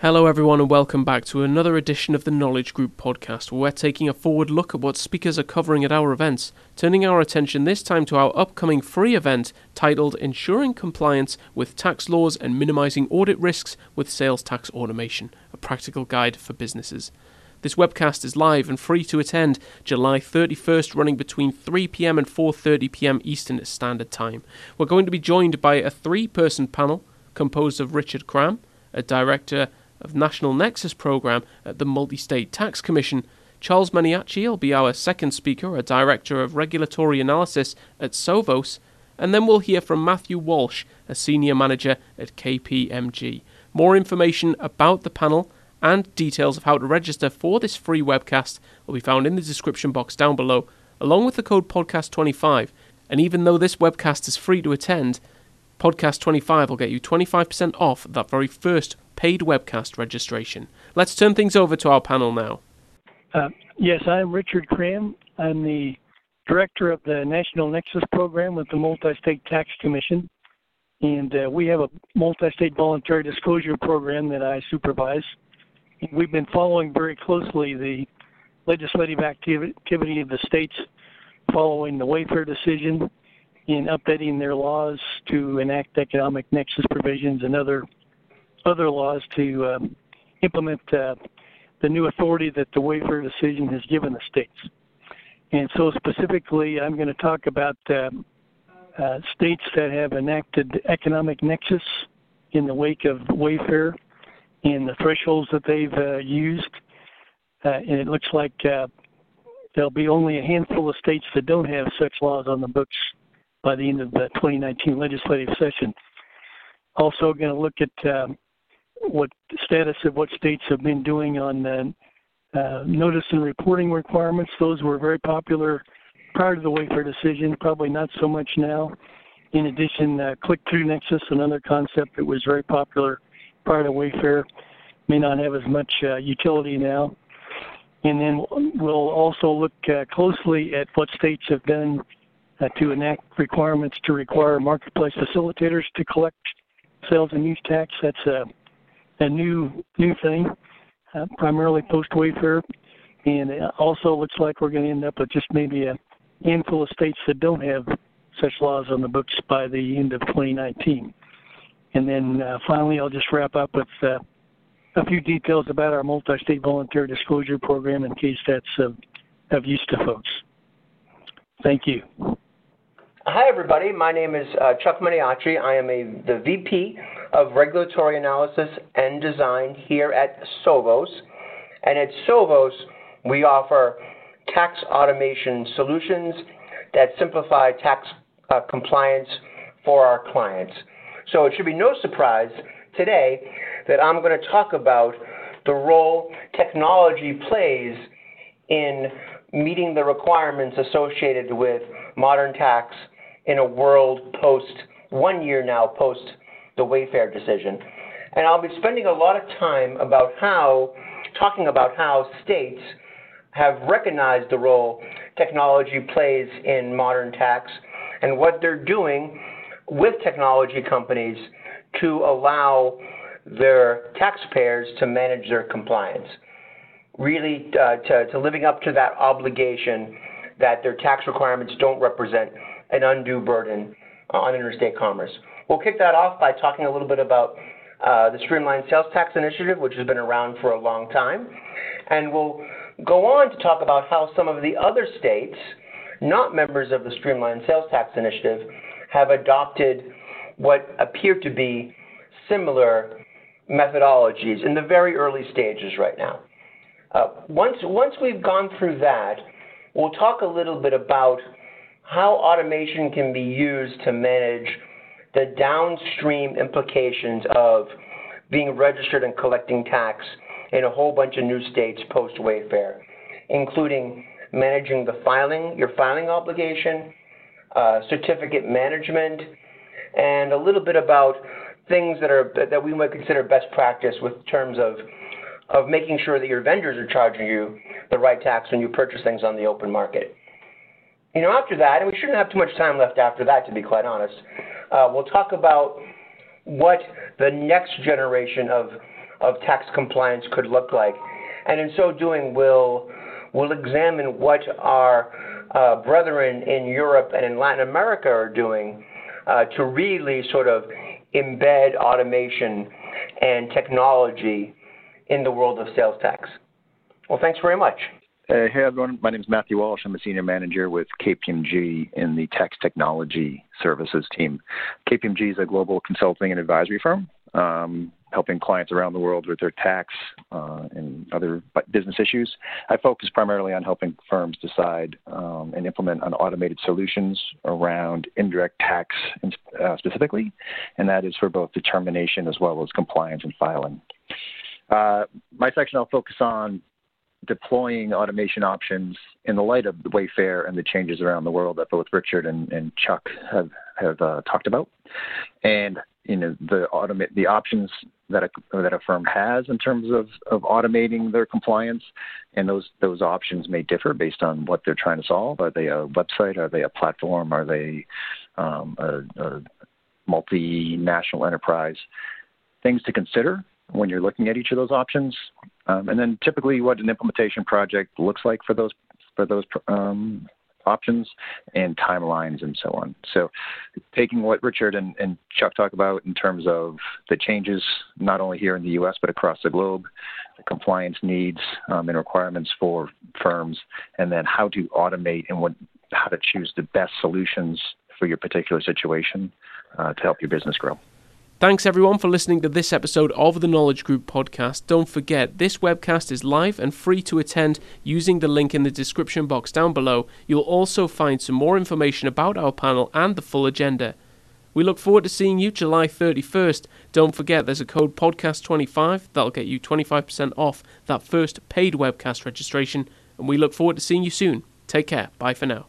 Hello, everyone, and welcome back to another edition of the Knowledge Group podcast, where we're taking a forward look at what speakers are covering at our events, turning our attention this time to our upcoming free event titled Ensuring Compliance with Tax Laws and Minimizing Audit Risks with Sales Tax Automation, a practical guide for businesses. This webcast is live and free to attend July 31st running between 3 p.m. and 4:30 p.m. Eastern Standard Time. We're going to be joined by a three-person panel composed of Richard Cram, a director of National Nexus Program at the Multi-State Tax Commission. Charles Maniaci will be our second speaker, a director of regulatory analysis at Sovos, and then we'll hear from Matthew Walsh, a senior manager at KPMG. More information about the panel and details of how to register for this free webcast will be found in the description box down below, along with the code podcast25. And even though this webcast is free to attend, Podcast25 will get you 25% off that very first paid webcast registration. Let's turn things over to our panel now. Uh, yes, I'm Richard Cram. I'm the director of the National Nexus program with the Multi State Tax Commission. And uh, we have a multi state voluntary disclosure program that I supervise. And we've been following very closely the legislative activity of the states following the Wayfair decision in updating their laws to enact economic nexus provisions and other other laws to um, implement uh, the new authority that the Wayfair decision has given the states. And so, specifically, I'm going to talk about um, uh, states that have enacted economic nexus in the wake of Wayfair and the thresholds that they've uh, used. Uh, and it looks like uh, there'll be only a handful of states that don't have such laws on the books by the end of the 2019 legislative session. Also, going to look at um, what status of what states have been doing on uh, uh, notice and reporting requirements. Those were very popular prior to the Wayfair decision, probably not so much now. In addition, uh, click-through nexus, another concept that was very popular prior to Wayfair, may not have as much uh, utility now. And then we'll also look uh, closely at what states have done uh, to enact requirements to require marketplace facilitators to collect sales and use tax. That's a a new new thing, uh, primarily post Wayfair, and it also looks like we're going to end up with just maybe a handful of states that don't have such laws on the books by the end of 2019. And then uh, finally, I'll just wrap up with uh, a few details about our multi-state voluntary disclosure program in case that's of, of use to folks. Thank you. Hi, everybody. My name is uh, Chuck Maniaci. I am a, the VP of Regulatory Analysis and Design here at Sovos. And at Sovos, we offer tax automation solutions that simplify tax uh, compliance for our clients. So it should be no surprise today that I'm going to talk about the role technology plays in meeting the requirements associated with modern tax in a world post one year now post the Wayfair decision. And I'll be spending a lot of time about how, talking about how states have recognized the role technology plays in modern tax and what they're doing with technology companies to allow their taxpayers to manage their compliance. Really, uh, to, to living up to that obligation that their tax requirements don't represent an undue burden on interstate commerce. We'll kick that off by talking a little bit about uh, the Streamlined Sales Tax Initiative, which has been around for a long time. And we'll go on to talk about how some of the other states, not members of the Streamlined Sales Tax Initiative, have adopted what appear to be similar methodologies in the very early stages right now. Uh, once, once we've gone through that, we'll talk a little bit about how automation can be used to manage the downstream implications of being registered and collecting tax in a whole bunch of new states post Wayfair, including managing the filing, your filing obligation, uh, certificate management, and a little bit about things that are that we might consider best practice with terms of of making sure that your vendors are charging you the right tax when you purchase things on the open market. You know, after that, and we shouldn't have too much time left after that, to be quite honest. Uh, we'll talk about what the next generation of of tax compliance could look like. And in so doing, we'll, we'll examine what our uh, brethren in Europe and in Latin America are doing uh, to really sort of embed automation and technology in the world of sales tax. Well, thanks very much. Uh, hey everyone, my name is Matthew Walsh. I'm a senior manager with KPMG in the tax technology services team. KPMG is a global consulting and advisory firm, um, helping clients around the world with their tax uh, and other business issues. I focus primarily on helping firms decide um, and implement on automated solutions around indirect tax uh, specifically, and that is for both determination as well as compliance and filing. Uh, my section I'll focus on deploying automation options in the light of the Wayfair and the changes around the world that both Richard and, and Chuck have have uh, talked about, and you know the automate the options that a that a firm has in terms of, of automating their compliance, and those those options may differ based on what they're trying to solve. Are they a website? Are they a platform? Are they um, a, a multinational enterprise? Things to consider when you're looking at each of those options, um, and then typically what an implementation project looks like for those for those um, options and timelines and so on. So, taking what Richard and, and Chuck talk about in terms of the changes not only here in the U.S. but across the globe, the compliance needs um, and requirements for firms, and then how to automate and what how to choose the best solutions for your particular situation uh, to help your business grow. Thanks everyone for listening to this episode of the Knowledge Group podcast. Don't forget, this webcast is live and free to attend using the link in the description box down below. You'll also find some more information about our panel and the full agenda. We look forward to seeing you July 31st. Don't forget, there's a code podcast25 that'll get you 25% off that first paid webcast registration, and we look forward to seeing you soon. Take care. Bye for now.